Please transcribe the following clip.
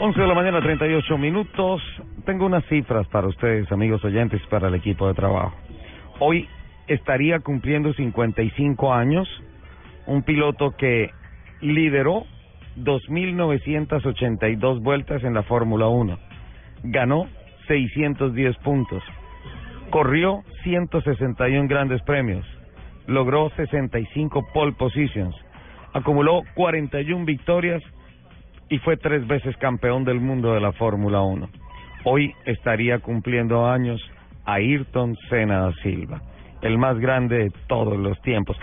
11 de la mañana, 38 minutos. Tengo unas cifras para ustedes, amigos oyentes, para el equipo de trabajo. Hoy estaría cumpliendo 55 años un piloto que lideró 2.982 vueltas en la Fórmula 1. Ganó 610 puntos. Corrió 161 grandes premios. Logró 65 pole positions. Acumuló 41 victorias y fue tres veces campeón del mundo de la Fórmula 1. Hoy estaría cumpliendo años Ayrton Senna da Silva, el más grande de todos los tiempos.